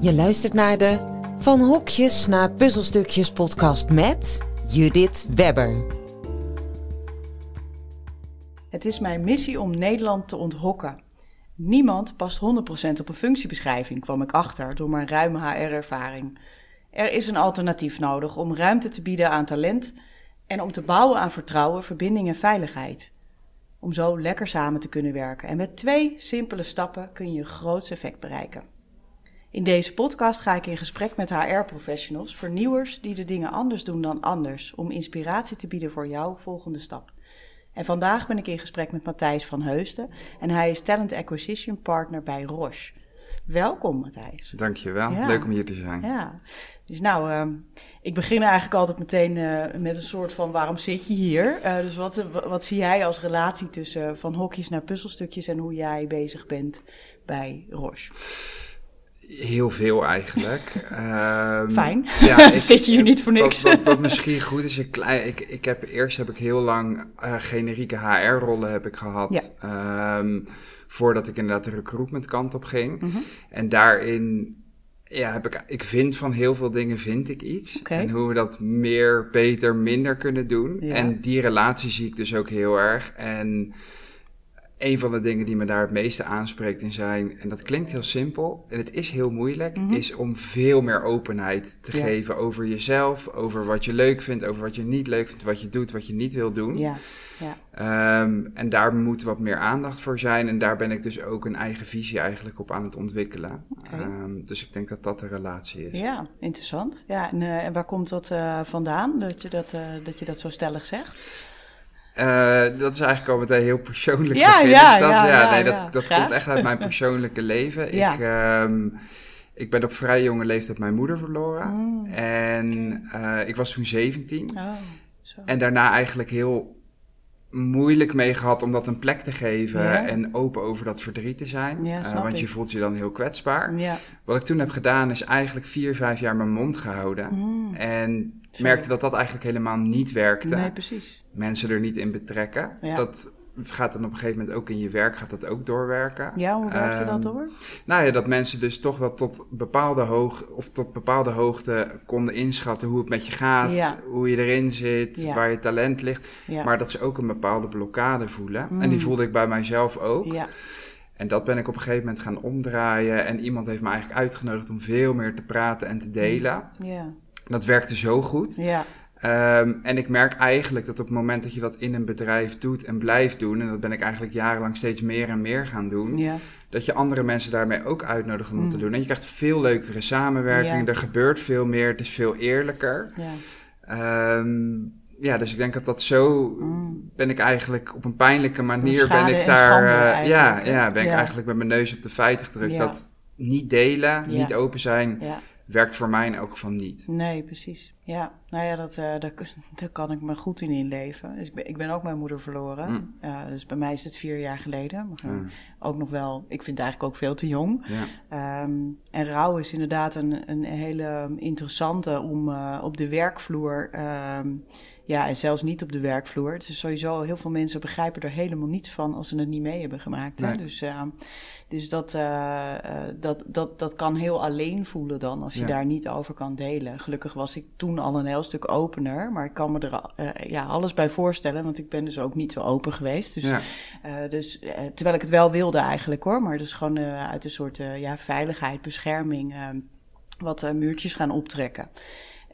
Je luistert naar de Van Hokjes naar Puzzelstukjes podcast met Judith Webber. Het is mijn missie om Nederland te onthokken. Niemand past 100% op een functiebeschrijving, kwam ik achter door mijn ruime HR-ervaring. Er is een alternatief nodig om ruimte te bieden aan talent en om te bouwen aan vertrouwen, verbinding en veiligheid. Om zo lekker samen te kunnen werken. En met twee simpele stappen kun je een groot effect bereiken. In deze podcast ga ik in gesprek met HR-professionals, vernieuwers die de dingen anders doen dan anders, om inspiratie te bieden voor jouw volgende stap. En vandaag ben ik in gesprek met Matthijs van Heusden en hij is Talent Acquisition Partner bij Roche. Welkom Matthijs. Dankjewel, ja. leuk om hier te zijn. Ja, dus nou, uh, ik begin eigenlijk altijd meteen uh, met een soort van waarom zit je hier? Uh, dus wat, wat zie jij als relatie tussen van hokjes naar puzzelstukjes en hoe jij bezig bent bij Roche? Heel veel eigenlijk. um, Fijn. Ja, ik, Zit je hier niet voor niks? Wat, wat, wat misschien goed is, ik, ik, ik heb eerst heb ik heel lang uh, generieke HR-rollen heb ik gehad. Ja. Um, voordat ik inderdaad de recruitment kant op ging. Mm -hmm. En daarin ja, heb ik, ik vind van heel veel dingen vind ik iets. Okay. En hoe we dat meer, beter, minder kunnen doen. Ja. En die relatie zie ik dus ook heel erg. En een van de dingen die me daar het meeste aanspreekt in zijn, en dat klinkt heel simpel, en het is heel moeilijk, mm -hmm. is om veel meer openheid te ja. geven over jezelf, over wat je leuk vindt, over wat je niet leuk vindt, wat je doet, wat je niet wil doen. Ja. Ja. Um, en daar moet wat meer aandacht voor zijn. En daar ben ik dus ook een eigen visie eigenlijk op aan het ontwikkelen. Okay. Um, dus ik denk dat dat de relatie is. Ja, interessant. Ja, en, uh, en waar komt dat uh, vandaan, dat je dat, uh, dat je dat zo stellig zegt? Uh, dat is eigenlijk al meteen heel persoonlijk. Ja, begin, ja, dat, ja, ja, nee, dat, dat komt echt uit mijn persoonlijke leven. Ik, um, ik ben op vrij jonge leeftijd mijn moeder verloren. Mm. En uh, ik was toen 17. Oh, zo. En daarna eigenlijk heel moeilijk mee gehad om dat een plek te geven ja. en open over dat verdriet te zijn. Ja, uh, want je voelt je dan heel kwetsbaar. Ja. Wat ik toen heb gedaan is eigenlijk vier, vijf jaar mijn mond gehouden. Mm. En merkte dat dat eigenlijk helemaal niet werkte. Nee, precies. Mensen er niet in betrekken. Dat gaat dan op een gegeven moment ook in je werk gaat dat ook doorwerken. Ja, hoe werkt um, dat door? Nou ja, dat mensen dus toch wel tot bepaalde hoog of tot bepaalde hoogte konden inschatten hoe het met je gaat, ja. hoe je erin zit, ja. waar je talent ligt, ja. maar dat ze ook een bepaalde blokkade voelen. Mm. En die voelde ik bij mijzelf ook. Ja. En dat ben ik op een gegeven moment gaan omdraaien en iemand heeft me eigenlijk uitgenodigd om veel meer te praten en te delen. Ja. Dat werkte zo goed. Ja. Um, en ik merk eigenlijk dat op het moment dat je dat in een bedrijf doet en blijft doen, en dat ben ik eigenlijk jarenlang steeds meer en meer gaan doen, ja. dat je andere mensen daarmee ook uitnodigt om mm. te doen. En je krijgt veel leukere samenwerking, ja. er gebeurt veel meer, het is veel eerlijker. Ja. Um, ja, dus ik denk dat dat zo mm. ben ik eigenlijk op een pijnlijke manier ben ik daar, uh, ja, ja, ben ik eigenlijk met mijn neus op de feiten gedrukt. Dat niet delen, niet open zijn, werkt voor mij in elk geval niet. Nee, precies. Ja, nou ja, dat, uh, daar, daar kan ik me goed in inleven. Dus ik, ben, ik ben ook mijn moeder verloren. Mm. Uh, dus bij mij is het vier jaar geleden. Maar mm. ook nog wel, ik vind het eigenlijk ook veel te jong. Ja. Um, en rouw is inderdaad een, een hele interessante om uh, op de werkvloer... Um, ja, en zelfs niet op de werkvloer. Het is sowieso, heel veel mensen begrijpen er helemaal niets van als ze het niet mee hebben gemaakt. Nee. Dus, uh, dus dat, uh, uh, dat, dat, dat kan heel alleen voelen dan, als je ja. daar niet over kan delen. Gelukkig was ik toen al een heel stuk opener, maar ik kan me er ja, alles bij voorstellen, want ik ben dus ook niet zo open geweest. Dus, ja. dus terwijl ik het wel wilde eigenlijk hoor, maar dus gewoon uit een soort ja, veiligheid, bescherming, wat muurtjes gaan optrekken.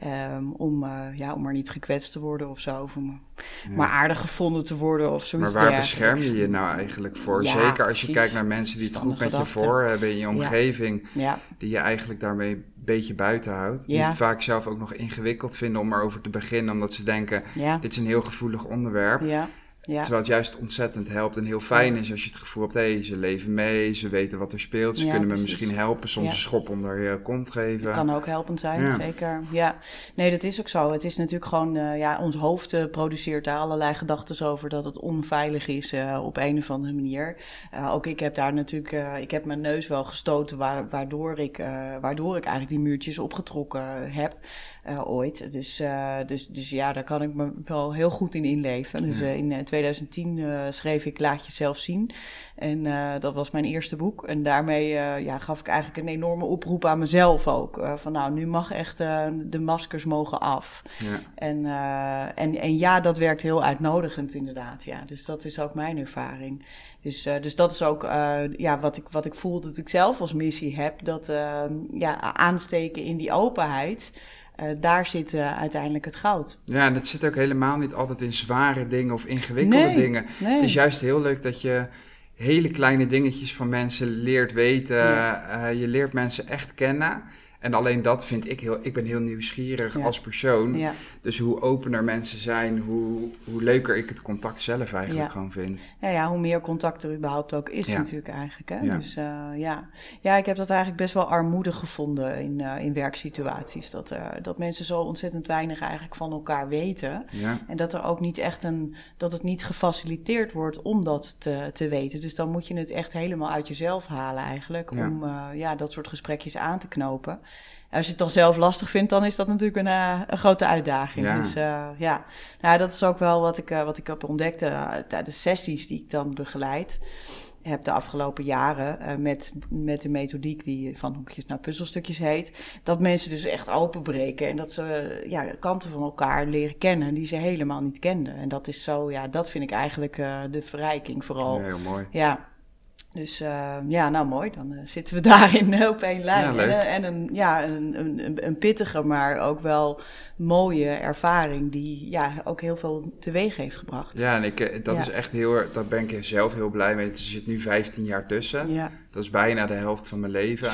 Um, om, uh, ja, om maar niet gekwetst te worden of zo. Of om ja. maar aardig gevonden te worden of zoiets Maar waar bescherm je je nou eigenlijk voor? Ja, Zeker als precies. je kijkt naar mensen die het goed met je voor hebben in je omgeving. Ja. Die je eigenlijk daarmee een beetje buiten houdt. Die het vaak zelf ook nog ingewikkeld vinden om erover te beginnen. Omdat ze denken, dit is een heel gevoelig onderwerp. Ja. Terwijl het juist ontzettend helpt en heel fijn is als je het gevoel hebt, hé, hey, ze leven mee, ze weten wat er speelt, ze ja, kunnen me precies. misschien helpen, soms ja. een schop onder je kont geven. Dat kan ook helpend zijn, zeker. Ja, nee, dat is ook zo. Het is natuurlijk gewoon, uh, ja, ons hoofd uh, produceert daar allerlei gedachten over dat het onveilig is uh, op een of andere manier. ook ik heb daar natuurlijk, ik heb mijn neus wel gestoten, waar, waardoor, ik, waardoor ik eigenlijk die muurtjes opgetrokken heb. Uh, ooit. Dus, uh, dus, dus ja, daar kan ik me wel heel goed in inleven. Dus uh, in 2010 uh, schreef ik Laat jezelf zien. En dat was mijn eerste boek. En daarmee ja, gaf ik eigenlijk een enorme oproep aan mezelf ook. van nou, nu mag echt de maskers mogen af. Ja. En, en, en ja, dat werkt heel uitnodigend inderdaad. Ja. Dus dat is ook mijn ervaring. Dus, dus dat is ook ja, wat, ik, wat ik voel dat ik zelf als missie heb. Dat ja, aansteken in die openheid. Daar zit uiteindelijk het goud. Ja, en het zit ook helemaal niet altijd in zware dingen of ingewikkelde dingen. Nee. Het is juist heel leuk dat je hele kleine dingetjes van mensen leert weten. Ja. je leert mensen echt kennen. En alleen dat vind ik heel. Ik ben heel nieuwsgierig als persoon. Ja. Dus hoe opener mensen zijn, hoe, hoe leuker ik het contact zelf eigenlijk gewoon vind. Ja, ja, hoe meer contact er überhaupt ook is, natuurlijk eigenlijk. Hè? Dus uh, ja. ja, ik heb dat eigenlijk best wel armoedig gevonden in, uh, in werksituaties. Dat, uh, dat mensen zo ontzettend weinig eigenlijk van elkaar weten. En dat er ook niet echt een. dat het niet gefaciliteerd wordt om dat te, te weten. Dus dan moet je het echt helemaal uit jezelf halen eigenlijk. Om ja, dat soort gesprekjes aan te knopen als je het dan zelf lastig vindt, dan is dat natuurlijk een, een grote uitdaging. Ja. Dus uh, ja, nou, dat is ook wel wat ik, uh, wat ik heb ontdekt tijdens sessies die ik dan begeleid heb de afgelopen jaren met, met de methodiek die van hoekjes naar puzzelstukjes heet. Dat mensen dus echt openbreken en dat ze ja, kanten van elkaar leren kennen die ze helemaal niet kenden. En dat is zo, ja, dat vind ik eigenlijk de verrijking vooral. Heel mooi. Ja, dus uh, ja, nou mooi, dan uh, zitten we daarin op één lijn. en, en, een, ja, een, een, een, pittige, maar ook wel mooie ervaring die ja, ook heel veel teweeg heeft gebracht. Ja, en ik, eh, dat is echt heel, dat ben ik zelf heel blij mee. Er zit nu 15 jaar tussen. Ja. Dat is bijna de helft van mijn leven.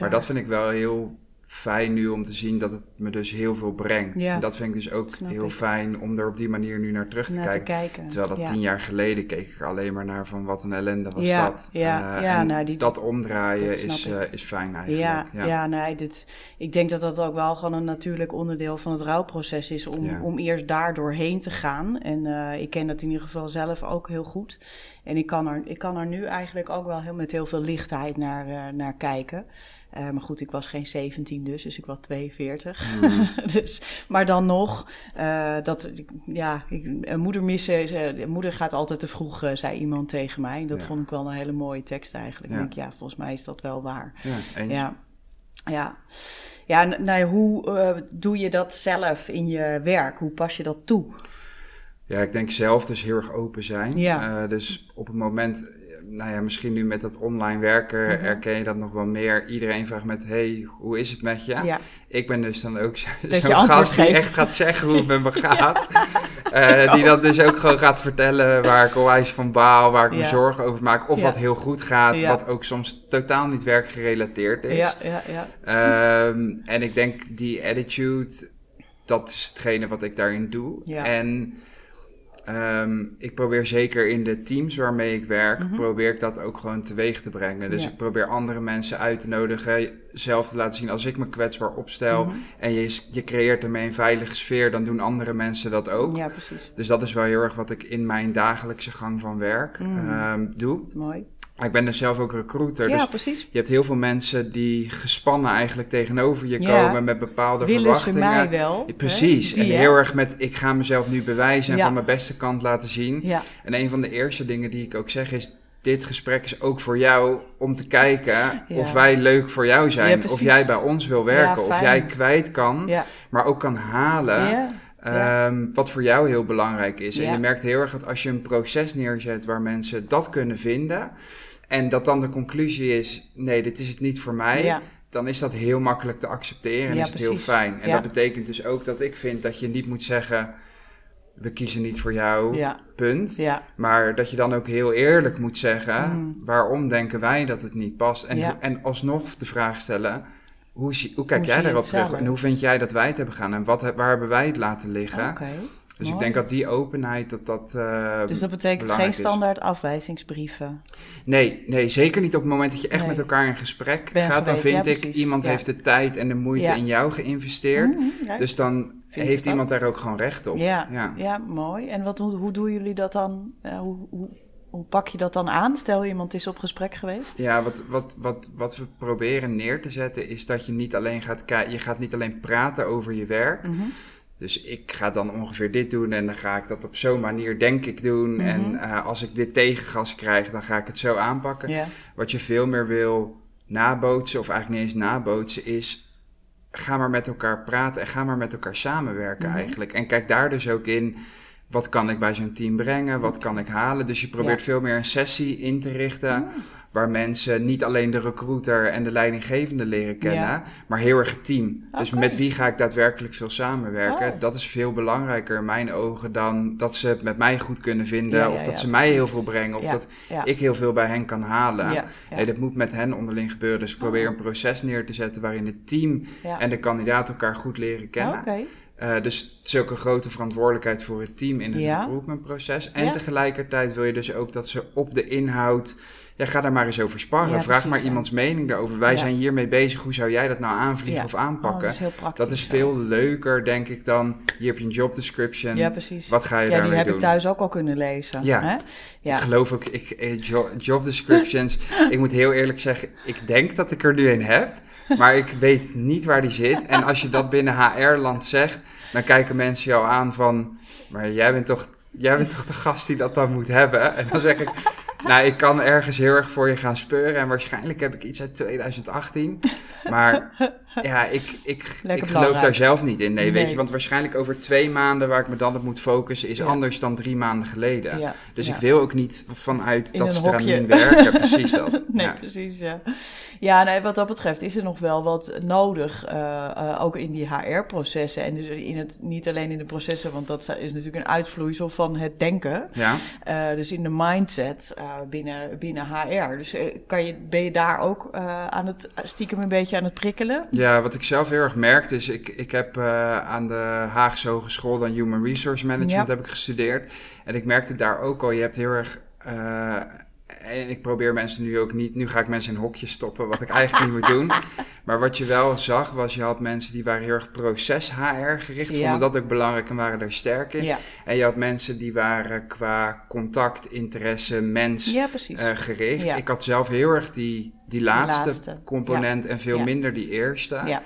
Maar dat vind ik wel heel fijn nu om te zien dat het me dus heel veel brengt. Ja, en dat vind ik dus ook heel fijn om er op die manier nu naar terug te, kijken. Terwijl dat tien jaar geleden keek ik alleen maar naar van wat een ellende was dat. Ja, uh, ja nou, die, dat omdraaien is, uh, is fijn eigenlijk. Ja, ja. nee, dit, ik denk dat dat ook wel gewoon een natuurlijk onderdeel van het rouwproces is om, om eerst daar doorheen te gaan. En uh, ik ken dat in ieder geval zelf ook heel goed. En ik kan er, ik kan er nu eigenlijk ook wel heel, met heel veel lichtheid naar, naar kijken. Uh, maar goed, ik was geen 17 dus, dus ik was 42. Mm. dus, maar dan nog, uh, dat, ja, ik, een moeder missen, moeder gaat altijd te vroeg, zei iemand tegen mij. Dat vond ik wel een hele mooie tekst eigenlijk. Ja. Ik denk, ja, volgens mij is dat wel waar. Ja, eens. Ja, ja. ja nou, hoe doe je dat zelf in je werk? Hoe pas je dat toe? Ja, ik denk zelf dus heel erg open zijn. Ja. dus op het moment nou ja, misschien nu met dat online werken mm herken je dat nog wel meer. Iedereen vraagt met, hey, hoe is het met je? Ja. Ik ben dus dan ook zo'n gast die echt gaat zeggen hoe het met me gaat. uh, die dat dus ook gewoon gaat vertellen waar ik onwijs van baal, waar ik me zorgen over maak. Of wat heel goed gaat, wat ook soms totaal niet werkgerelateerd is. Ja, ja, ja. Um, en ik denk die attitude, dat is hetgene wat ik daarin doe. En Um, ik probeer zeker in de teams waarmee ik werk, mm probeer ik dat ook gewoon teweeg te brengen. Dus ik probeer andere mensen uit te nodigen, zelf te laten zien als ik me kwetsbaar opstel mhm. en je, je creëert ermee een veilige sfeer, dan doen andere mensen dat ook. Ja, precies. Dus dat is wel heel erg wat ik in mijn dagelijkse gang van werk um, doe. Mooi. Ik ben dus zelf ook recruiter. Ja, dus precies. Je hebt heel veel mensen die gespannen eigenlijk tegenover je komen met bepaalde Willen verwachtingen. Ze mij wel. Precies. en heel erg met ik ga mezelf nu bewijzen en van mijn beste kant laten zien. En een van de eerste dingen die ik ook zeg is dit gesprek is ook voor jou om te kijken of wij leuk voor jou zijn. of jij bij ons wil werken. of jij kwijt kan, maar ook kan halen. Um, wat voor jou heel belangrijk is. En je merkt heel erg dat als je een proces neerzet waar mensen dat kunnen vinden. En dat dan de conclusie is: nee, dit is het niet voor mij. Dan is dat heel makkelijk te accepteren en is het heel fijn. En dat betekent dus ook dat ik vind dat je niet moet zeggen: we kiezen niet voor jou, punt. Maar dat je dan ook heel eerlijk moet zeggen: mm. waarom denken wij dat het niet past? En, en alsnog de vraag stellen hoe, hoe kijk jij daarop terug? En hoe vind jij dat wij het hebben gedaan? En wat, waar hebben wij het laten liggen? Okay, dus ik denk dat die openheid, dat dat uh, Dus dat betekent geen standaard afwijzingsbrieven? Nee, nee, zeker niet op het moment dat je echt met elkaar in gesprek gaat. Dan vind ik, iemand heeft de tijd en de moeite in jou geïnvesteerd. Mhm, dus dan heeft iemand daar ook gewoon recht op. Ja, ja. mooi. En wat, hoe, hoe doen jullie dat dan? Uh, hoe, hoe hoe pak je dat dan aan? Stel iemand is op gesprek geweest. Ja, wat, wat, wat, wat we proberen neer te zetten is dat je niet alleen gaat je gaat niet alleen praten over je werk. Mhm. Dus ik ga dan ongeveer dit doen en dan ga ik dat op zo'n manier, denk ik, doen. En uh, als ik dit tegengas krijg, dan ga ik het zo aanpakken. Wat je veel meer wil nabootsen, of eigenlijk niet eens nabootsen, is ga maar met elkaar praten en ga maar met elkaar samenwerken mm eigenlijk. En kijk daar dus ook in wat kan ik bij zo'n team brengen? Wat kan ik halen? Dus je probeert veel meer een sessie in te richten. Ah. Waar mensen niet alleen de recruiter en de leidinggevende leren kennen, maar heel erg het team. Dus met wie ga ik daadwerkelijk veel samenwerken? Oh. Dat is veel belangrijker in mijn ogen dan dat ze het met mij goed kunnen vinden. of dat ze mij heel veel brengen. Of dat ik heel veel bij hen kan halen. Nee, dat moet met hen onderling gebeuren. Dus ik probeer oh. een proces neer te zetten waarin het team en de kandidaat elkaar goed leren kennen. Okay. Uh, dus het is ook een grote verantwoordelijkheid voor het team in het ja. recruitmentproces. En tegelijkertijd wil je dus ook dat ze op de inhoud. Ja, ga daar maar eens over sparren. Vraag maar iemands mening daarover. Wij zijn hiermee bezig. Hoe zou jij dat nou aanvliegen of aanpakken? Oh, dat is, dat is veel leuker, denk ik, dan hier heb je een job description. Ja, precies. Wat ga je ja, daarmee doen? Ja, die heb ik thuis ook al kunnen lezen. Ja, hè? ja. ik geloof ook, ik, eh, job descriptions. ik moet heel eerlijk zeggen, ik denk dat ik er nu een heb. Maar ik weet niet waar die zit. En als je dat binnen HR-land zegt, dan kijken mensen jou aan van... Maar jij bent toch, jij bent toch de gast die dat dan moet hebben? En dan zeg ik... Nou, ik kan ergens heel erg voor je gaan speuren. En waarschijnlijk heb ik iets uit 2018. Maar ja, ik, ik, ik geloof daar zelf niet in. Nee, weet je. Want waarschijnlijk over twee maanden waar ik me dan op moet focussen... is anders dan drie maanden geleden. dus ik wil ook niet vanuit in dat stramien werken. Precies dat. nee, precies, ja. Ja, nee, wat dat betreft is er nog wel wat nodig, uh, uh, ook in die HR-processen. En dus in het, niet alleen in de processen, want dat is natuurlijk een uitvloeisel van het denken. Ja. Uh, dus in de mindset binnen, binnen HR. Dus kan je, ben je daar ook aan het stiekem een beetje aan het prikkelen? Ja, wat ik zelf heel erg merkte is, ik, ik heb aan de Haagse Hogeschool dan Human Resource Management heb ik gestudeerd. En ik merkte daar ook al, je hebt heel erg en ik probeer mensen nu ook niet, nu ga ik mensen in hokjes stoppen, wat ik eigenlijk niet moet doen. Maar wat je wel zag, was je had mensen die waren heel erg proces HR gericht, vonden dat ook belangrijk en waren daar sterk in. En je had mensen die waren qua contact, interesse, mens uh, gericht. Ik had zelf heel erg die, die laatste, component en veel minder die eerste.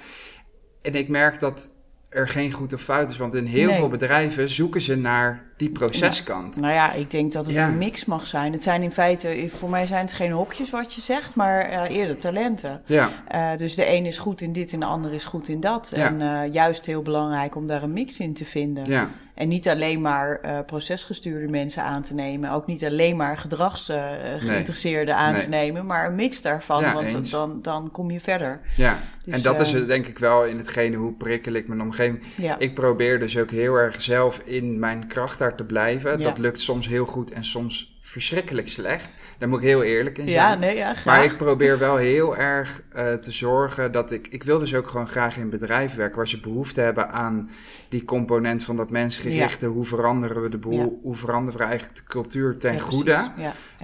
En ik merk dat er geen goed of fout is. Want in heel veel bedrijven zoeken ze naar die proceskant. Nou ja, ik denk dat het een mix mag zijn. Het zijn in feite, voor mij zijn het geen hokjes wat je zegt, maar uh, eerder talenten. Ja. Uh, dus de een is goed in dit en de ander is goed in dat. En uh, juist heel belangrijk om daar een mix in te vinden. Ja. En niet alleen maar procesgestuurde mensen aan te nemen. Ook niet alleen maar gedragsgeïnteresseerden uh, aan te nemen. Maar een mix daarvan. Ja, want dan, dan kom je verder. Ja, dus, en dat is uh, denk ik wel in hetgene hoe prikkel ik mijn omgeving. Ja. Ik probeer dus ook heel erg zelf in mijn kracht te blijven. Dat lukt soms heel goed en soms verschrikkelijk slecht. Daar moet ik heel eerlijk in zijn. Ja, nee, ja, Maar ik probeer wel heel erg uh, te zorgen dat ik... Ik wil dus ook gewoon graag in bedrijven werken... waar ze behoefte hebben aan die component van dat mensgerichte. Hoe veranderen we de boel? Hoe veranderen we eigenlijk de cultuur ten goede?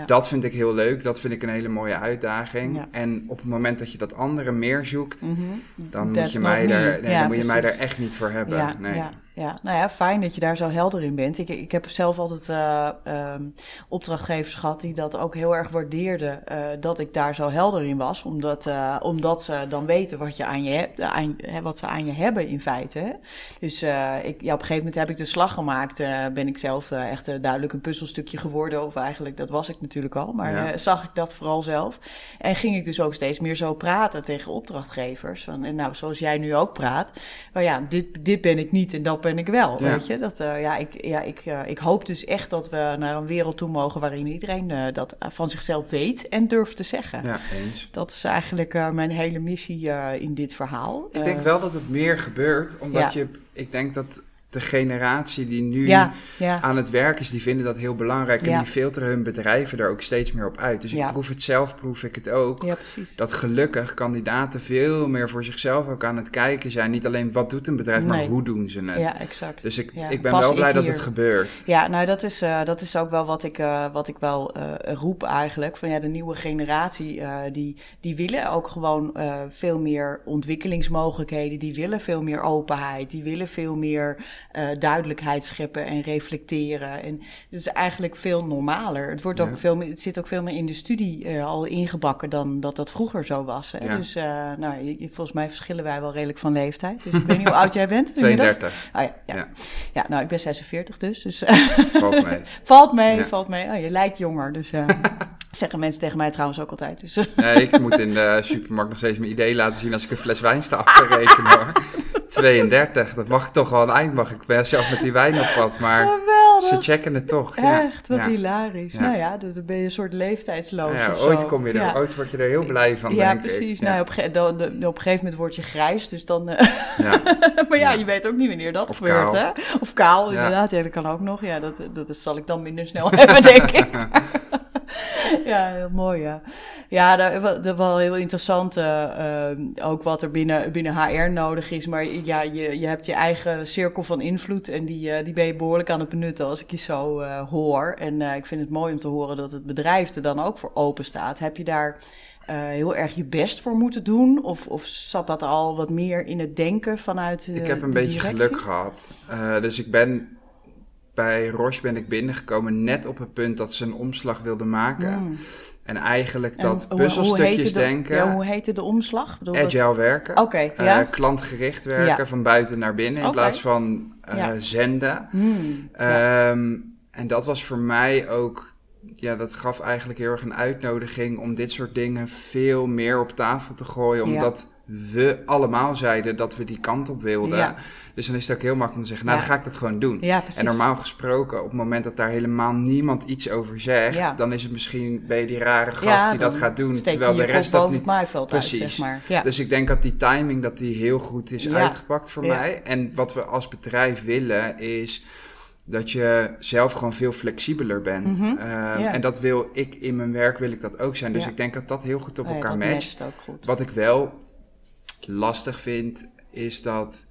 Dat vind ik heel leuk. Dat vind ik een hele mooie uitdaging. En op het moment dat je dat andere meer zoekt... Mm -hmm. dan, moet je, mij daar, nee, dan moet je mij daar echt niet voor hebben. nee ja, nou ja, fijn dat je daar zo helder in bent. Ik, ik heb zelf altijd uh, um, opdrachtgevers gehad die dat ook heel erg waardeerden. Uh, dat ik daar zo helder in was. Omdat, uh, omdat ze dan weten wat, je aan je hebt, aan, wat ze aan je hebben in feite. Dus ik, ja, op een gegeven moment heb ik de slag gemaakt. ben ik zelf echt duidelijk een puzzelstukje geworden. Of eigenlijk, dat was ik natuurlijk al. Maar zag ik dat vooral zelf. En ging ik dus ook steeds meer zo praten tegen opdrachtgevers. Van, en nou, zoals jij nu ook praat. Maar ja, dit, dit ben ik niet en dat ben ik wel, weet je. Dat, uh, ja, ik, ja ik, uh, ik hoop dus echt dat we naar een wereld toe mogen waarin iedereen uh, dat van zichzelf weet en durft te zeggen. Ja, eens. Dat is eigenlijk mijn hele missie in dit verhaal. Ik denk wel dat het meer gebeurt, omdat je, ik denk dat de generatie die nu aan het werk is, die vinden dat heel belangrijk. En die filteren hun bedrijven er ook steeds meer op uit. Dus ik proef het zelf, proef ik het ook. Dat gelukkig kandidaten veel meer voor zichzelf ook aan het kijken zijn. Niet alleen wat doet een bedrijf, maar hoe doen ze het. Ja, exact. Dus ik, ik ben wel blij dat het gebeurt. Ja, nou dat is, uh, dat is ook wel wat ik, uh, wat ik wel uh, roep eigenlijk. Van ja, de nieuwe generatie, die, die willen ook gewoon veel meer ontwikkelingsmogelijkheden. Die willen veel meer openheid. Die willen veel meer duidelijkheid scheppen en reflecteren. En het is eigenlijk veel normaler. Het, wordt ook veel meer, het zit ook veel meer in de studie al ingebakken dan dat dat vroeger zo was. Hè? Dus nou, volgens mij verschillen wij wel redelijk van leeftijd. Dus ik weet niet hoe oud jij bent. 32. Oh, ja, ja. ja. nou, ik ben 46 dus. dus valt mee. valt mee, valt mee. Oh, je lijkt jonger, dus... Zeggen mensen tegen mij trouwens ook altijd. Dus. Nee, ik moet in de supermarkt nog steeds mijn idee laten zien als ik een fles wijn sta af te rekenen hoor. 32, dat mag toch wel een eind, mag ik ben zelf met die wijn op pad, maar Geweldig. ze checken het toch. Echt, wat hilarisch. Nou ja, dus dan ben je een soort leeftijdsloos ja, ooit kom je er, ooit word je er heel blij van, ja, precies. Nou, op, ge op een gegeven moment word je grijs, dus dan... Uh, maar ja, je weet ook niet wanneer dat gebeurt, hè? Of kaal, inderdaad. Ja, dat kan ook nog. Ja, dat, dat zal ik dan minder snel hebben, denk ik. ja, heel mooi, ja. Ja, dat, dat wel heel interessant, uh, ook wat er binnen, binnen HR nodig is. Maar ja, je, je hebt je eigen cirkel van invloed en die, uh, die ben je behoorlijk aan het benutten als ik je zo uh, hoor. En ik vind het mooi om te horen dat het bedrijf er dan ook voor open staat. Heb je daar heel erg je best voor moeten doen? Of, of zat dat al wat meer in het denken vanuit Ik heb een beetje geluk gehad. dus ik ben bij Roche ben ik binnengekomen net op het punt dat ze een omslag wilden maken. Hmm. En eigenlijk dat puzzelstukjes denken. Ja, hoe heette de omslag? agile werken. Oké, eh, ja. klantgericht werken van buiten naar binnen in plaats van uh, zenden. Hmm, ehm, en dat was voor mij ook ja, dat gaf eigenlijk heel erg een uitnodiging om dit soort dingen veel meer op tafel te gooien. Omdat we allemaal zeiden dat we die kant op wilden. Dus dan is het ook heel makkelijk om te zeggen, nou dan ga ik dat gewoon doen. en normaal gesproken, op het moment dat daar helemaal niemand iets over zegt, dan is het misschien, ben je die rare gast die dat gaat doen. Terwijl de rest dat niet... Precies. Uit, zeg maar. Dus ik denk dat die timing, dat die heel goed is uitgepakt voor mij. En wat we als bedrijf willen is dat je zelf gewoon veel flexibeler bent. Mhm. Ehm, en dat wil ik in mijn werk, wil ik dat ook zijn. Dus ik denk dat dat heel goed op oh elkaar matcht. Wat ik wel lastig vind, is dat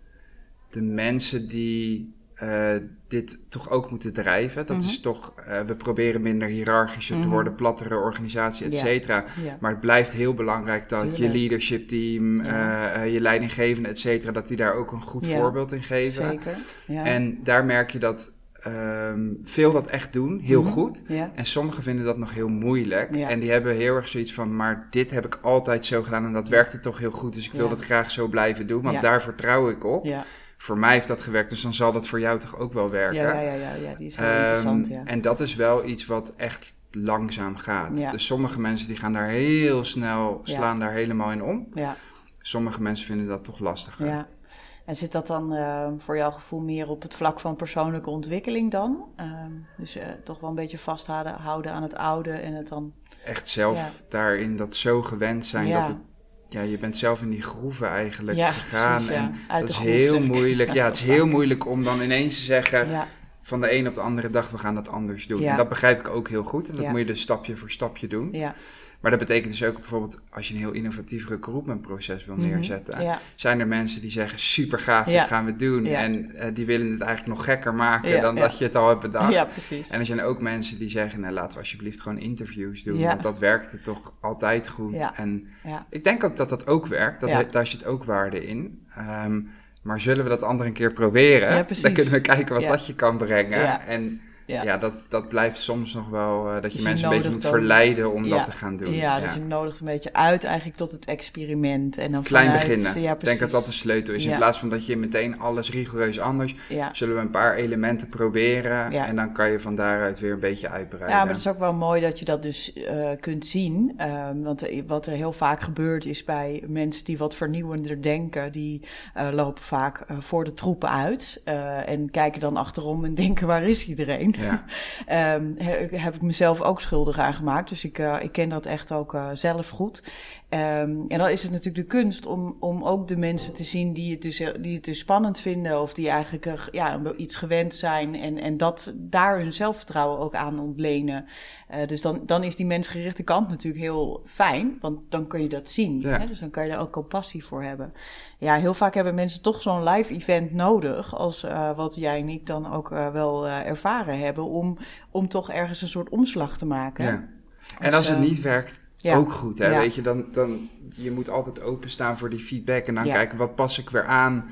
de mensen die uh, dit toch ook moeten drijven. Dat is mhm. toch, uh, we proberen minder hiërarchischer te mhm. worden, plattere organisatie, et cetera. Maar het blijft heel belangrijk dat je leadership team, uh, je leidinggevende, et cetera, dat die daar ook een goed voorbeeld in geven. Zeker. En daar merk je dat um, veel dat echt doen, heel mhm. goed. En sommigen vinden dat nog heel moeilijk. En die hebben heel erg zoiets van, maar dit heb ik altijd zo gedaan en dat werkte toch heel goed. Dus ik wil dat graag zo blijven doen, want daar vertrouw ik op. Voor mij heeft dat gewerkt, dus dan zal dat voor jou toch ook wel werken. Ja, ja, ja, ja, die is heel um, interessant. Ja. En dat is wel iets wat echt langzaam gaat. Dus sommige mensen die gaan daar heel snel, slaan daar helemaal in om. Sommige mensen vinden dat toch lastiger. En zit dat dan uh, voor jouw gevoel meer op het vlak van persoonlijke ontwikkeling dan? Uh, dus uh, toch wel een beetje vasthouden houden aan het oude en het dan... Echt zelf daarin dat zo gewend zijn ja. dat het... Ja, je bent zelf in die groeven eigenlijk ja, gegaan. Precies, en dat is heel moeilijk. Ja, het is heel moeilijk om dan ineens te zeggen van de een op de andere dag, we gaan dat anders doen. En dat begrijp ik ook heel goed. En dat moet je dus stapje voor stapje doen. Ja. Maar dat betekent dus ook bijvoorbeeld als je een heel innovatief recruitmentproces wil mhm, neerzetten, zijn er mensen die zeggen super gaaf, dit gaan we doen. En uh, die willen het eigenlijk nog gekker maken dan dat je het al hebt bedacht. Ja, precies. En er zijn ook mensen die zeggen, nou laten we alsjeblieft gewoon interviews doen, want dat werkte toch altijd goed. En ik denk ook dat dat ook werkt, dat, daar zit ook waarde in. Um, maar zullen we dat andere een keer proberen? dan kunnen we kijken wat dat je kan brengen. En ja, dat, dat blijft soms nog wel uh, dat je dus mensen een beetje moet verleiden om dat te gaan doen. Ja, dus je nodigt een beetje uit eigenlijk tot het experiment. En dan Klein beginnen. Ik denk dat dat de sleutel is. In plaats van dat je meteen alles rigoureus anders, zullen we een paar elementen proberen. En dan kan je van daaruit weer een beetje uitbreiden. Ja, maar het is ook wel mooi dat je dat dus uh, kunt zien. Um, want wat er heel vaak gebeurt is bij mensen die wat vernieuwender denken, die lopen vaak voor de troepen uit. en kijken dan achterom en denken, waar is iedereen? Ja. um, heb ik mezelf ook schuldig aan gemaakt. Dus ik, uh, ik ken dat echt ook uh, zelf goed. Um, en dan is het natuurlijk de kunst om, om ook de mensen te zien die het, dus, die het dus spannend vinden. Of die eigenlijk ja, iets gewend zijn. En, en dat daar hun zelfvertrouwen ook aan ontlenen. Uh, dus dan, dan is die mensgerichte kant natuurlijk heel fijn. Want dan kun je dat zien. Ja. Hè? Dus dan kan je daar ook compassie voor hebben. Ja, heel vaak hebben mensen toch zo'n live event nodig. Als wat jij en ik dan ook wel ervaren hebben. Om, om toch ergens een soort omslag te maken. Ja. En als het niet werkt, ja. ook goed. Hè? Weet je, dan, dan, je moet altijd openstaan voor die feedback en dan kijken wat pas ik weer aan.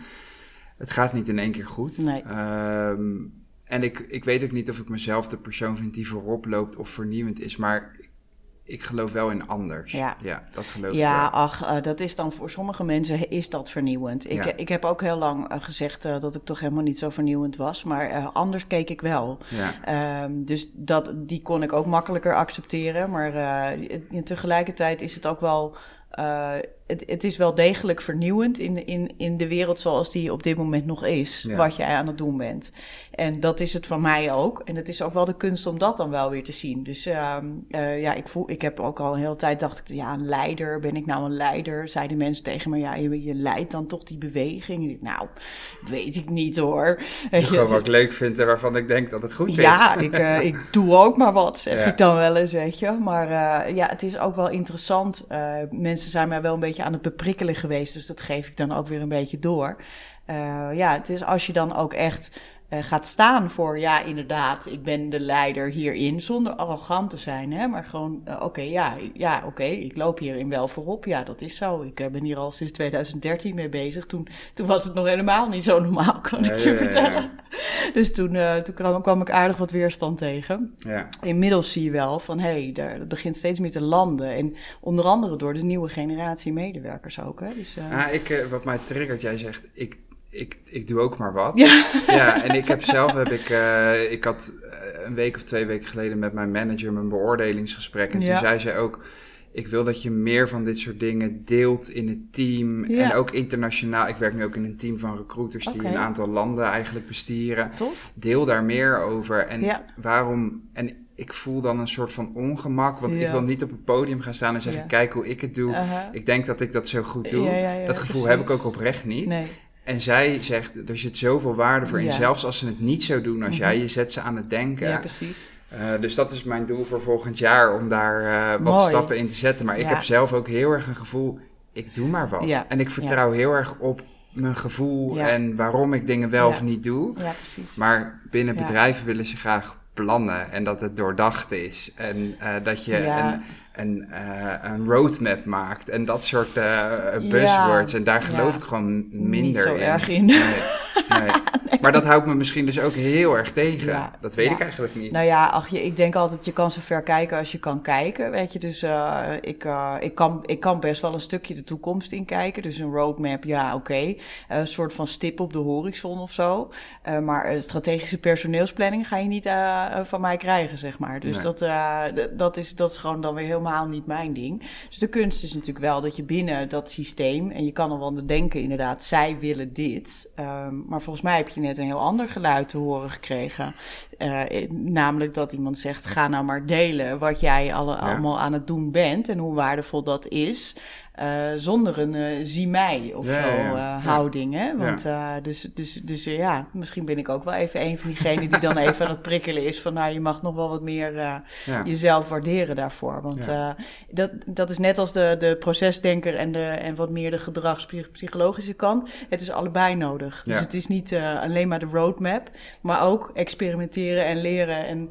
het gaat niet in één keer goed. Nee. Ehm, en ik, ik weet ook niet of ik mezelf de persoon vind die voorop loopt of vernieuwend is, maar ik geloof wel in anders. Ja, ja dat geloof ja, ik wel. ach, uh, dat is dan voor sommige mensen is dat vernieuwend. Ik, ik heb ook heel lang uh, gezegd uh, dat ik toch helemaal niet zo vernieuwend was, maar anders keek ik wel. Ja. Um, dus dat, die kon ik ook makkelijker accepteren, maar tegelijkertijd is het ook wel het, het, is wel degelijk vernieuwend in, in, in de wereld zoals die op dit moment nog is, wat jij aan het doen bent. En dat is het van mij ook. En het is ook wel de kunst om dat dan wel weer te zien. Dus uh, uh, ja, ik, voel, ik heb ook al een hele tijd dacht ik, ja, een leider, ben ik nou een leider? Zeiden mensen tegen me, ja, je, je leidt dan toch die beweging? Ik, nou, weet ik niet hoor. Gewoon wat ik leuk vind en waarvan ik denk dat het goed is. Ja, ik, uh, ik doe ook maar wat, zeg ik dan wel eens, weet je. Maar ja, het is ook wel interessant. mensen zijn mij wel een beetje aan het beprikkelen geweest. Dus dat geef ik dan ook weer een beetje door. Uh, ja, het is als je dan ook echt uh, gaat staan voor, ja, inderdaad, ik ben de leider hierin, zonder arrogant te zijn, hè, maar gewoon, uh, oké, okay, ja, ja oké, okay, ik loop hierin wel voorop, ja, dat is zo. Ik ben hier al sinds 2013 mee bezig. Toen, toen was het nog helemaal niet zo normaal, kan ik je vertellen. Dus toen, toen kwam, kwam, ik aardig wat weerstand tegen. Inmiddels zie je wel van, hé, hey, daar begint steeds meer te landen. En onder andere door de nieuwe generatie medewerkers ook, hè. Dus, ah, ik, wat mij triggert, jij zegt, ik ik, ik doe ook maar wat. Ja. ja en ik heb zelf, heb ik, uh, ik had eh, een week of twee weken geleden met mijn manager mijn beoordelingsgesprek. En toen zei zij ook, ik wil dat je meer van dit soort dingen deelt in het team. En ook internationaal. Ik werk nu ook in een team van recruiters die een aantal landen eigenlijk bestieren. Tof. Deel daar meer over. En waarom... En ik voel dan een soort van ongemak. Want ik wil niet op het podium gaan staan en zeggen: Kijk hoe ik het doe. Ik denk dat ik dat zo goed doe. dat gevoel heb ik ook oprecht niet. Nee. En zij zegt, er zit zoveel waarde voor in. Zelfs als ze het niet zo doen als jij, mhm. je zet ze aan het denken. Ja, precies. Uh, dus dat is mijn doel voor volgend jaar, om daar uh, wat Mooi. stappen in te zetten. Maar ik heb zelf ook heel erg een gevoel, ik doe maar wat. Ja. En ik vertrouw heel erg op mijn gevoel en waarom ik dingen wel of niet doe. Ja, precies. Maar binnen bedrijven willen ze graag plannen en dat het doordacht is. En uh, dat je een, een, uh, een roadmap maakt en dat soort uh, buzzwords. en daar geloof ik gewoon minder Niet zo in. erg in. Nee, nee. Maar dat houdt me misschien dus ook heel erg tegen. dat weet ik eigenlijk niet. Nou ja, ach, ik denk altijd, je kan zo ver kijken als je kan kijken. Weet je, dus uh, ik, uh, ik, kan, ik kan best wel een stukje de toekomst in kijken. Dus een roadmap, ja, oké. Okay. een soort van stip op de horizon of zo. Maar strategische personeelsplanning ga je niet van mij krijgen, zeg maar. Dus nee. dat, dat, is, dat is gewoon dan weer helemaal niet mijn ding. Dus de kunst is natuurlijk wel dat je binnen dat systeem... en je kan er wel denken, inderdaad, zij willen dit. Um, maar volgens mij heb je net een heel ander geluid te horen gekregen. Uh, namelijk dat iemand zegt: ga nou maar delen wat jij alle, allemaal aan het doen bent en hoe waardevol dat is. Uh, zonder een uh, zie mij of ja, zo uh, houding. Hè? Want dus, dus, dus ja, misschien ben ik ook wel even een van diegenen die dan even aan het prikkelen is van nou, je mag nog wel wat meer jezelf waarderen daarvoor. Want dat, dat is net als de, de procesdenker en, de, en wat meer de gedragspsychologische kant. Het is allebei nodig. Dus het is niet alleen maar de roadmap, maar ook experimenteren en leren en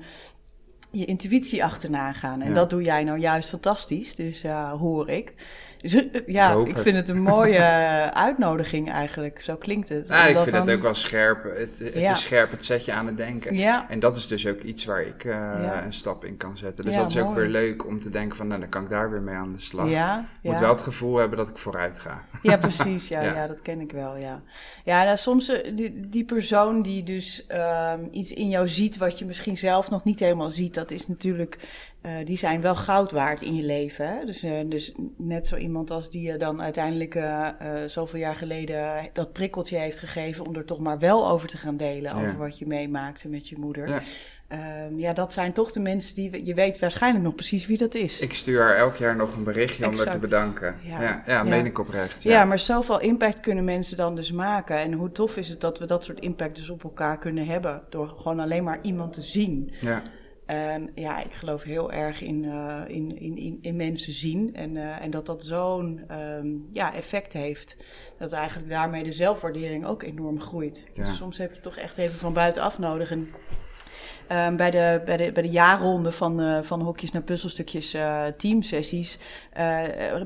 je intuïtie achterna gaan. En dat doe jij nou juist fantastisch, dus hoor ik. Eh, ja, ik, vind het een mooie eh, uitnodiging eigenlijk. Zo klinkt het. Ja, ik vind het ook wel scherp. Het, het is scherp, het zet je aan het denken. Ja. En dat is dus ook iets waar ik uh, een stap in kan zetten. Dus dat is ook weer leuk om te denken van, nou, dan kan ik daar weer mee aan de slag. Ja, moet wel het gevoel hebben dat ik vooruit ga. Ja, precies. Ja, ja. dat ken ik wel, ja. Ja, nou, soms die, die persoon die dus um, iets in jou ziet wat je misschien zelf nog niet helemaal ziet, dat is natuurlijk uh, die zijn wel goud waard in je leven. Hè? Dus, uh, dus net zo iemand als die je dan uiteindelijk uh, zoveel jaar geleden dat prikkeltje heeft gegeven om er toch maar wel over te gaan delen over wat je meemaakte met je moeder. Ja. Um, ja, dat zijn toch de mensen die je weet waarschijnlijk nog precies wie dat is. Ik stuur haar elk jaar nog een berichtje exact. om haar te bedanken. Ja, ja, ja meen ik oprecht. Ja. ja, maar zoveel impact kunnen mensen dan dus maken. En hoe tof is het dat we dat soort impact dus op elkaar kunnen hebben door gewoon alleen maar iemand te zien. Ja. En ja, ik geloof heel erg in, uh, in, in, in, mensen zien en, uh, en dat dat zo'n um, ja, effect heeft. Dat eigenlijk daarmee de zelfwaardering ook enorm groeit. Ja. Dus soms heb je toch echt even van buitenaf nodig. En Ehm, bij, de, bij, de, bij de jaarronde van, uh, van hokjes naar puzzelstukjes uh, teamsessies uh,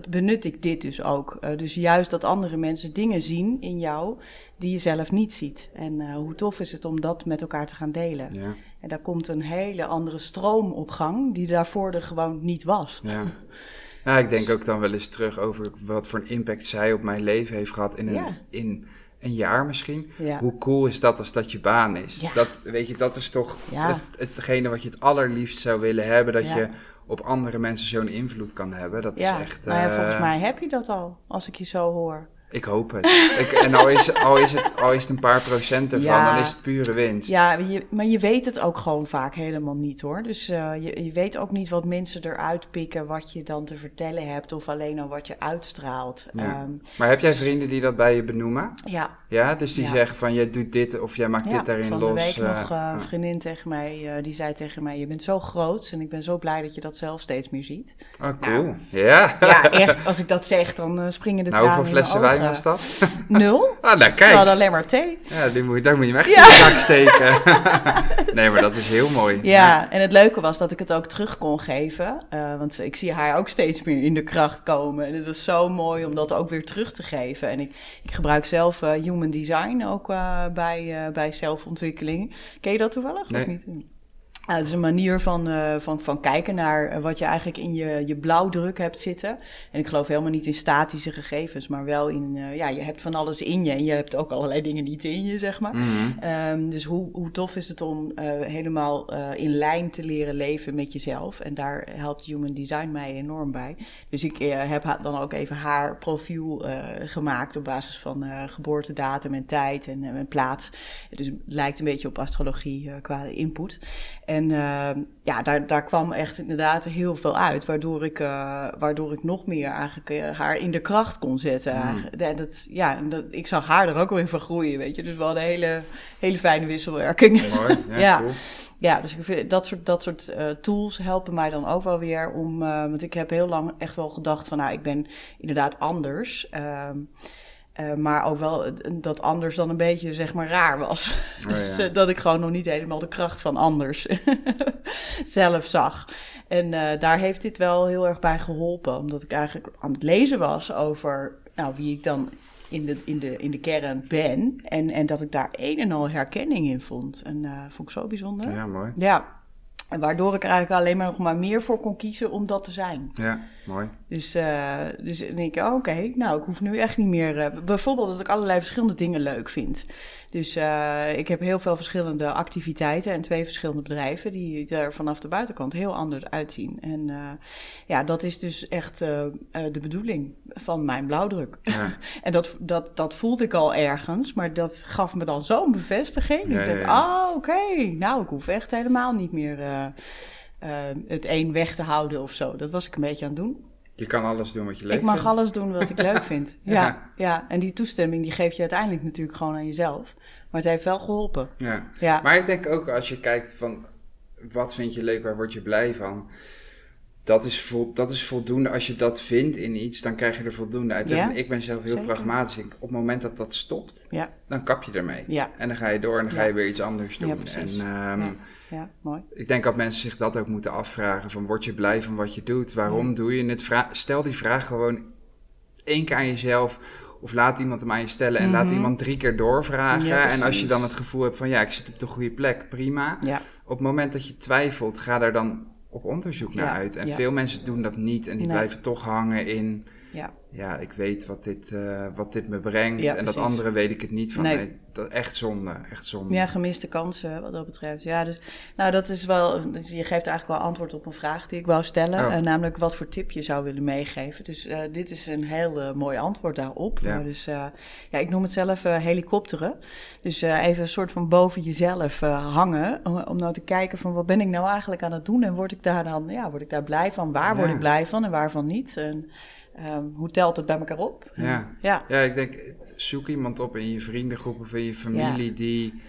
benut ik dit dus ook. dus juist dat andere mensen dingen zien in jou die je zelf niet ziet. En hoe tof is het om dat met elkaar te gaan delen. Ja. En daar komt een hele andere stroom op gang die daarvoor er gewoon niet was. Ja. Ja, ik denk ook dan wel eens terug over wat voor een impact zij op mijn leven heeft gehad in een, in een jaar misschien. Hoe cool is dat als dat je baan is? Dat, weet je, dat is toch het, hetgene wat je het allerliefst zou willen hebben. Dat je op andere mensen zo'n invloed kan hebben. Dat is echt... Nou ja, volgens eh, mij heb je dat al, als ik je zo hoor. Ik hoop het. ik, en al is, al, is het, al is het een paar procent ervan, dan is het pure winst. Ja, je, maar je weet het ook gewoon vaak helemaal niet hoor. Dus uh, je, je weet ook niet wat mensen eruit pikken, wat je dan te vertellen hebt, of alleen al wat je uitstraalt. Ja. Um, maar heb jij vrienden die dat bij je benoemen? Ja. Ja, dus die zeggen van, je doet dit of jij maakt dit daarin los. de week uh, nog uh, een vriendin tegen mij, die zei tegen mij, je bent zo groot en ik ben zo blij dat je dat zelf steeds meer ziet. Oh, cool. Nou, ja. Ja, echt. Als ik dat zeg, dan springen de nou, tranen hoeveel flessen was dat? Nul. Ah, nou kijk. We hadden alleen maar thee. Ja, die moet, daar moet je hem echt in de zak steken. nee, maar dat is heel mooi. Ja, en het leuke was dat ik het ook terug kon geven. Uh, want ik zie haar ook steeds meer in de kracht komen. En het was zo mooi om dat ook weer terug te geven. En ik, ik gebruik zelf uh, human design ook uh, bij, bij zelfontwikkeling. Ken je dat toevallig? Nee. Of niet? Uh, het is een manier van, uh, van, van kijken naar eh, wat je eigenlijk in je, je blauwdruk hebt zitten. En ik geloof helemaal niet in statische gegevens, maar wel in, uh, ja, je hebt van alles in je en je hebt ook allerlei dingen niet in je, zeg maar. Mm -hmm. um, dus hoe, hoe tof is het om helemaal in lijn te leren leven met jezelf? En daar helpt Human Design mij enorm bij. Dus ik heb dan ook even haar profiel gemaakt op basis van geboortedatum en tijd en, en plaats. Dus het lijkt een beetje op astrologie qua input. En uh, ja, daar, daar kwam echt inderdaad heel veel uit, waardoor ik, uh, waardoor ik nog meer eigenlijk uh, haar in de kracht kon zetten. Mm. En dat, ja, dat, ik zag haar er ook wel in van groeien, weet je. Dus we hadden een hele, hele fijne wisselwerking. Mooi, ja, ja. Cool. Ja, dus ik vind, dat soort, dat soort uh, tools helpen mij dan ook wel weer om. Want ik heb heel lang echt wel gedacht van, nou, ik ben inderdaad anders. Uh, uh, maar ook wel dat anders dan een beetje, zeg maar, raar was. Oh, dus ja. uh, dat ik gewoon nog niet helemaal de kracht van anders zelf zag. En uh, daar heeft dit wel heel erg bij geholpen. Omdat ik eigenlijk aan het lezen was over nou, wie ik dan in de, in, de, in de kern ben. En, en dat ik daar een en al herkenning in vond. En vond ik zo bijzonder. Ja, mooi. Ja, en waardoor ik er eigenlijk alleen maar nog maar meer voor kon kiezen om dat te zijn. Ja, mooi. Dus, uh, dus denk ik, oh, oké, okay, nou, ik hoef nu echt niet meer... Uh, bijvoorbeeld dat ik allerlei verschillende dingen leuk vind. Dus uh, ik heb heel veel verschillende activiteiten en twee verschillende bedrijven... die er vanaf de buitenkant heel anders uitzien. En ja, dat is dus echt de bedoeling van mijn blauwdruk. Ja. en dat, dat, dat voelde ik al ergens, maar dat gaf me dan zo'n bevestiging. Ja, ik dacht, ja, oh, oké, okay. nou, ik hoef echt helemaal niet meer het een weg te houden of zo. Dat was ik een beetje aan het doen. Je kan alles doen wat je leuk vindt. Ik mag vindt. alles doen wat ik leuk vind. Ja, ja, ja. En die toestemming die geef je uiteindelijk natuurlijk gewoon aan jezelf. Maar het heeft wel geholpen. Ja. ja. Maar ik denk ook als je kijkt van wat vind je leuk, waar word je blij van. Dat is, vol, dat is voldoende. Als je dat vindt in iets, dan krijg je er voldoende uit. Ja, ik ben zelf heel zeker. pragmatisch. Ik, op het moment dat dat stopt, ja. dan kap je ermee. Ja. En dan ga je door en dan ga je weer iets anders doen. Ja, en, um, ja, mooi. Ik denk dat mensen zich dat ook moeten afvragen. Van word je blij van wat je doet? Waarom doe je het? Vra stel die vraag gewoon één keer aan jezelf. Of laat iemand hem aan je stellen en mm -hmm. laat iemand drie keer doorvragen. Ja, en als je dan het gevoel hebt van ja, ik zit op de goede plek, prima. Ja. Op het moment dat je twijfelt, ga daar dan op onderzoek naar uit. En veel mensen doen dat niet en die blijven toch hangen in... Ja. ja, ik weet wat dit, uh, wat dit me brengt. en dat andere weet ik het niet van. Nee. nee dat, echt zonde, echt zonde. Ja, gemiste kansen wat dat betreft. Ja, dus nou, dat is wel. Je geeft eigenlijk wel antwoord op een vraag die ik wou stellen. Oh. Uh, namelijk wat voor tip je zou willen meegeven. Dus uh, dit is een heel mooi antwoord daarop. Ja. dus ja, ik noem het zelf helikopteren. Dus even een soort van boven jezelf hangen. Om, om nou te kijken van wat ben ik nou eigenlijk aan het doen. En word ik daar dan, ja, word ik daar blij van? Waar ja. word ik blij van en waarvan niet? En, Um, hoe telt het bij elkaar op? Ja. ja. ja, ik denk, zoek iemand op in je vriendengroep of in je familie ja. die,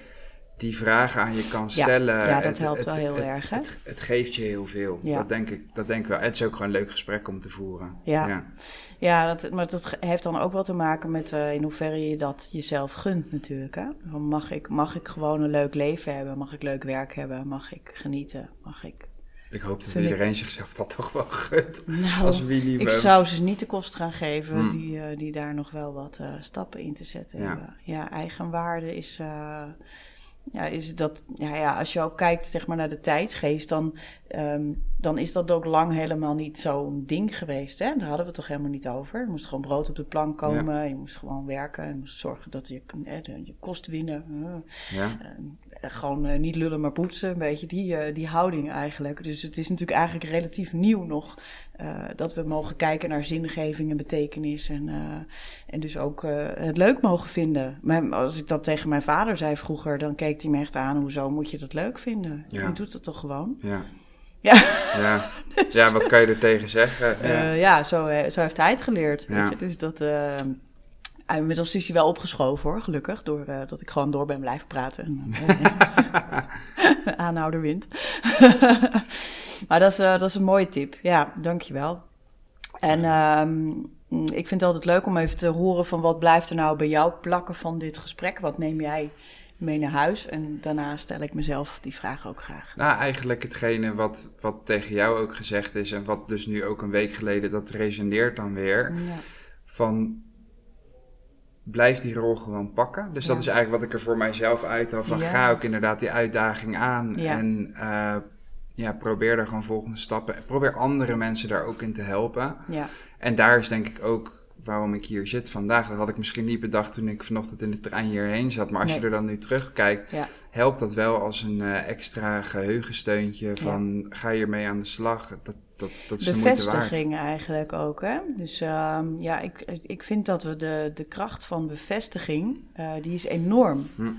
die vragen aan je kan stellen. Ja, dat helpt wel heel erg. Hè? Het, geeft je heel veel. Dat, denk ik, dat denk ik wel. Het is ook gewoon een leuk gesprek om te voeren. Ja, ja. ja dat, maar dat heeft dan ook wel te maken met uh, in hoeverre je dat jezelf gunt natuurlijk. Hè? Mag, ik, mag ik gewoon een leuk leven hebben? Mag ik leuk werk hebben? Mag ik genieten? Mag ik ik hoop dat iedereen zichzelf dat toch wel gunt. Nou, als ik zou ze niet de kost gaan geven hmm. die, uh, die daar nog wel wat uh, stappen in te zetten ja. hebben. Ja, eigenwaarde is, uh, ja, is dat, ja, ja, als je ook kijkt zeg maar, naar de tijdgeest, dan, um, dan is dat ook lang helemaal niet zo'n ding geweest. Hè? Daar hadden we het toch helemaal niet over. Je moest gewoon brood op de plank komen, je moest gewoon werken, je moest zorgen dat je, je kost winnen. Ja. Gewoon uh, niet lullen, maar poetsen, een beetje die, uh, die houding eigenlijk. Dus het is natuurlijk eigenlijk relatief nieuw nog dat we mogen kijken naar zingeving en betekenis en, en dus ook het leuk mogen vinden. Maar als ik dat tegen mijn vader zei vroeger, dan keek hij me echt aan, hoezo moet je dat leuk vinden? Ja. Je doet het toch gewoon? Ja. Ja. Ja. ja, wat kan je er tegen zeggen? Ja, uh, ja zo, eh, zo heeft hij het geleerd. Ja. Weet je? Dus dat. Uh, inmiddels is hij wel opgeschoven hoor, gelukkig. Doordat uh, ik gewoon door ben blijven praten. Aanhouder wint. maar dat is, dat is een mooie tip. Ja, dankjewel. En um, ik vind het altijd leuk om even te horen van wat blijft er nou bij jou plakken van dit gesprek? Wat neem jij mee naar huis. En daarna stel ik mezelf die vraag ook graag. Nou, eigenlijk hetgene wat, wat tegen jou ook gezegd is en wat dus nu ook een week geleden, dat resoneert dan weer. Ja. Van blijf die rol gewoon pakken. Dus dat is eigenlijk wat ik er voor mijzelf uithaal. Van ga ook inderdaad die uitdaging aan. En uh, ja, probeer daar gewoon volgende stappen. Probeer andere mensen daar ook in te helpen. Ja. En daar is denk ik ook waarom ik hier zit vandaag. Dat had ik misschien niet bedacht toen ik vanochtend in de trein hierheen zat. Maar als je er dan nu terugkijkt, ja. helpt dat wel als een uh, extra geheugensteuntje van ja. ga hiermee aan de slag. Dat, dat, dat is Bevestiging eigenlijk ook. Hè? Dus uh, ja, ik, ik vind dat we de, de kracht van bevestiging, uh, die is enorm. Hm.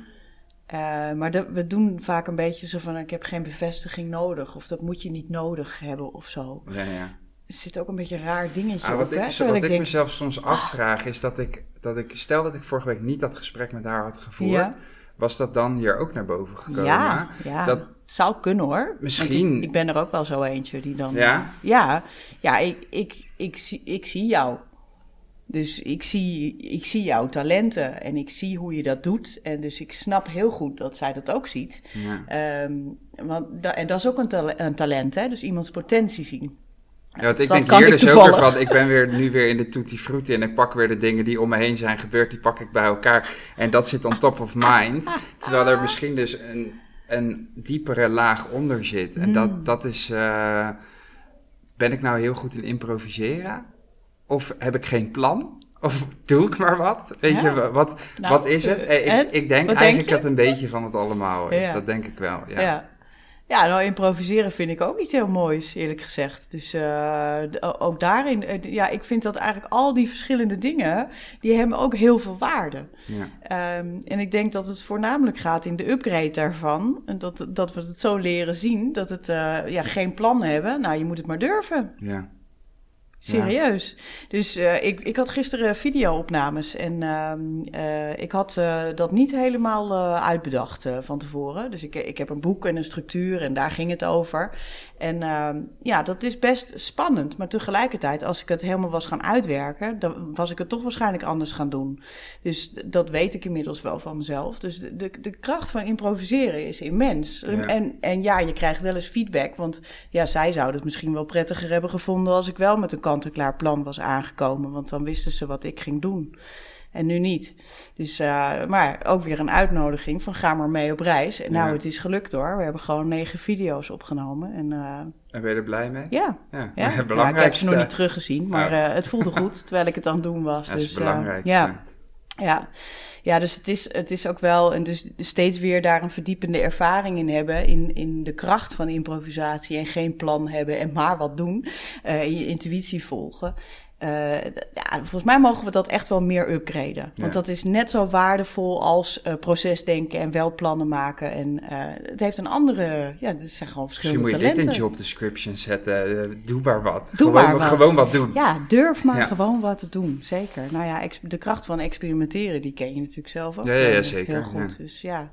Uh, maar de, we doen vaak een beetje zo van: ik heb geen bevestiging nodig, of dat moet je niet nodig hebben of zo. Ja, ja er zit ook een beetje een raar dingetje ah, wat Ik, wat ik, mezelf soms afvraag is dat ik, dat ik... Stel dat ik vorige week niet dat gesprek met haar had gevoerd... Was dat dan hier ook naar boven gekomen? Ja, ja. Dat zou kunnen hoor. Misschien. Ik, ik, ben er ook wel zo eentje die dan... Ja? Ja, ja ik, ik, ik, zie, ik zie jou. Dus ik zie, ik zie jouw talenten en ik zie hoe je dat doet. En dus ik snap heel goed dat zij dat ook ziet. Ja. Um, want da en dat is ook een, een talent, hè? Dus iemands potentie zien. Ja, want ik denk hier dus ook van, ik ben weer, nu weer in de tutti frutti en ik pak weer de dingen die om me heen zijn gebeurd, die pak ik bij elkaar. En dat zit on top of mind. Terwijl er misschien dus een, een diepere laag onder zit. En dat, hmm. dat is, uh, ben ik nou heel goed in improviseren? Of heb ik geen plan? Of doe ik maar wat? Weet je, wat, nou, wat is het? Uh, ik, ik, denk eigenlijk dat een beetje van het allemaal is. Dat denk ik wel, ja. ja. Ja, nou improviseren vind ik ook iets heel moois, eerlijk gezegd. Dus uh, ook daarin, uh, ja, ik vind dat eigenlijk al die verschillende dingen, die hebben ook heel veel waarde. Ja. Um, en ik denk dat het voornamelijk gaat in de upgrade daarvan. En dat, dat we het zo leren zien, dat het uh, ja, geen plan hebben. Nou, je moet het maar durven. Ja. Serieus. Dus uh, ik, ik had gisteren video-opnames en uh, ik had uh, dat niet helemaal uitbedacht van tevoren. Dus ik, ik heb een boek en een structuur en daar ging het over. En ehm, ja, dat is best spannend. Maar tegelijkertijd, als ik het helemaal was gaan uitwerken, dan was ik het toch waarschijnlijk anders gaan doen. Dus dat weet ik inmiddels wel van mezelf. Dus de, de, de kracht van improviseren is immens. En, en ja, je krijgt wel eens feedback. Want ja, zij zouden het misschien wel prettiger hebben gevonden als ik wel met een kant-en-klaar plan was aangekomen. Want dan wisten ze wat ik ging doen. En nu niet. Dus, uh, maar ook weer een uitnodiging van ga maar mee op reis. En nou, het is gelukt hoor. We hebben gewoon negen video's opgenomen. En, uh, en ben je er blij mee? Ja. ja. ja. ja ik heb ze nog niet teruggezien, maar uh, het voelde goed terwijl ik het aan het doen was. Dat dus, is belangrijk. ja. Ja. Ja, dus het is, het is ook wel, en dus steeds weer daar een verdiepende ervaring in hebben, in, in de kracht van improvisatie en geen plan hebben en maar wat doen, uh, je intuïtie volgen. Uh, ja, volgens mij mogen we dat echt wel meer upgraden. Want dat is net zo waardevol als uh, procesdenken en wel plannen maken. En uh, het heeft een andere, ja, het zijn gewoon verschillende Misschien moet je dit in job description zetten. doe maar wat. Doe gewoon, maar wat. gewoon wat doen. Ja, durf maar gewoon wat te doen. Zeker. Nou ja, de kracht van experimenteren, die ken je natuurlijk zelf ook. Ja, ja, ja zeker. Heel goed. Dus ja.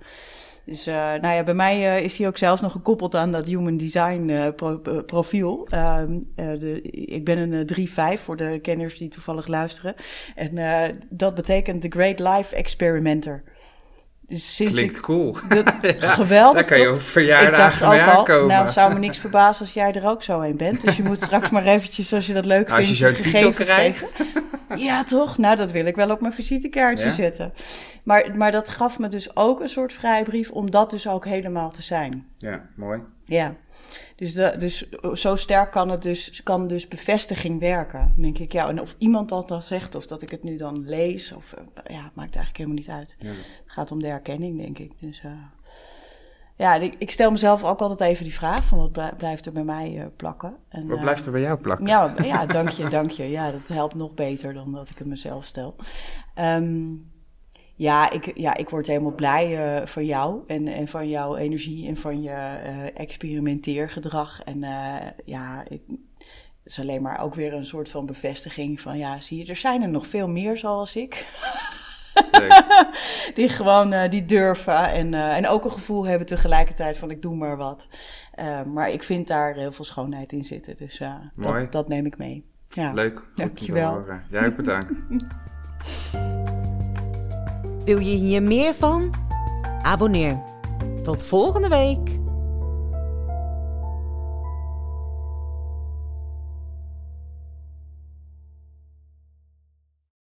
Dus uh, nou ja, bij mij uh, is die ook zelfs nog gekoppeld aan dat human design pro profiel. Ehm, de, ik ben een 3-5 voor de kenners die toevallig luisteren. En dat betekent The Great Life Experimenter. Dus Klinkt cool. geweldig. Daar kan je over verjaardagen mee aankomen. nou, zou me niks verbazen als jij er ook zo een bent. Dus je moet straks maar eventjes, als je dat leuk vindt, als je zo'n titel krijgt. Ja, toch? Nou, dat wil ik wel op mijn visitekaartje zetten. Maar, maar dat gaf me dus ook een soort vrijbrief om dat dus ook helemaal te zijn. Ja, mooi. Ja. Dus, de, dus zo sterk kan het dus, kan dus bevestiging werken. denk ik, ja, en of iemand dat dan zegt, of dat ik het nu dan lees, of uh, ja, maakt eigenlijk helemaal niet uit. Ja. Het gaat om de herkenning, denk ik. Dus uh, ja, ik, ik, stel mezelf ook altijd even die vraag: van wat blijft er bij mij uh, plakken? En, wat blijft er bij jou plakken? Ja, ja dank je, dank je. Ja, dat helpt nog beter dan dat ik het mezelf stel. Um, ja, ik, ja, ik word helemaal blij uh, van jou en, en van jouw energie en van je uh, experimenteergedrag. En uh, ja, ik, het is alleen maar ook weer een soort van bevestiging van ja, zie je, er zijn er nog veel meer zoals ik. die gewoon die durven en, en ook een gevoel hebben tegelijkertijd van ik doe maar wat. maar ik vind daar heel veel schoonheid in zitten, dus dat, dat, neem ik mee. Ja. Leuk. Dankjewel. Jij ook bedankt. Wil je hier meer van? Abonneer. Tot volgende week.